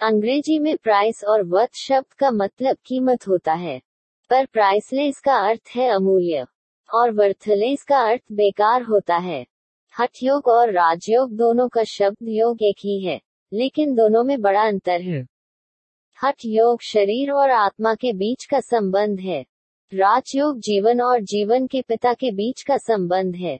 अंग्रेज़ी में प्राइस और वर्थ शब्द का मतलब कीमत होता है। पर प्राइसलेस का अर्थ है अमूल्य, और वर्थलेस का अर्थ बेकार होता है। हठ योग और राजयोग दोनों का शब्द योग एक ही है, लेकिन दोनों में बड़ा अंतर है। हठ योग शरीर और आत्मा के बीच का संबंध है। राजयोग जीवन और जीवन के पिता के बीच का संबंध है।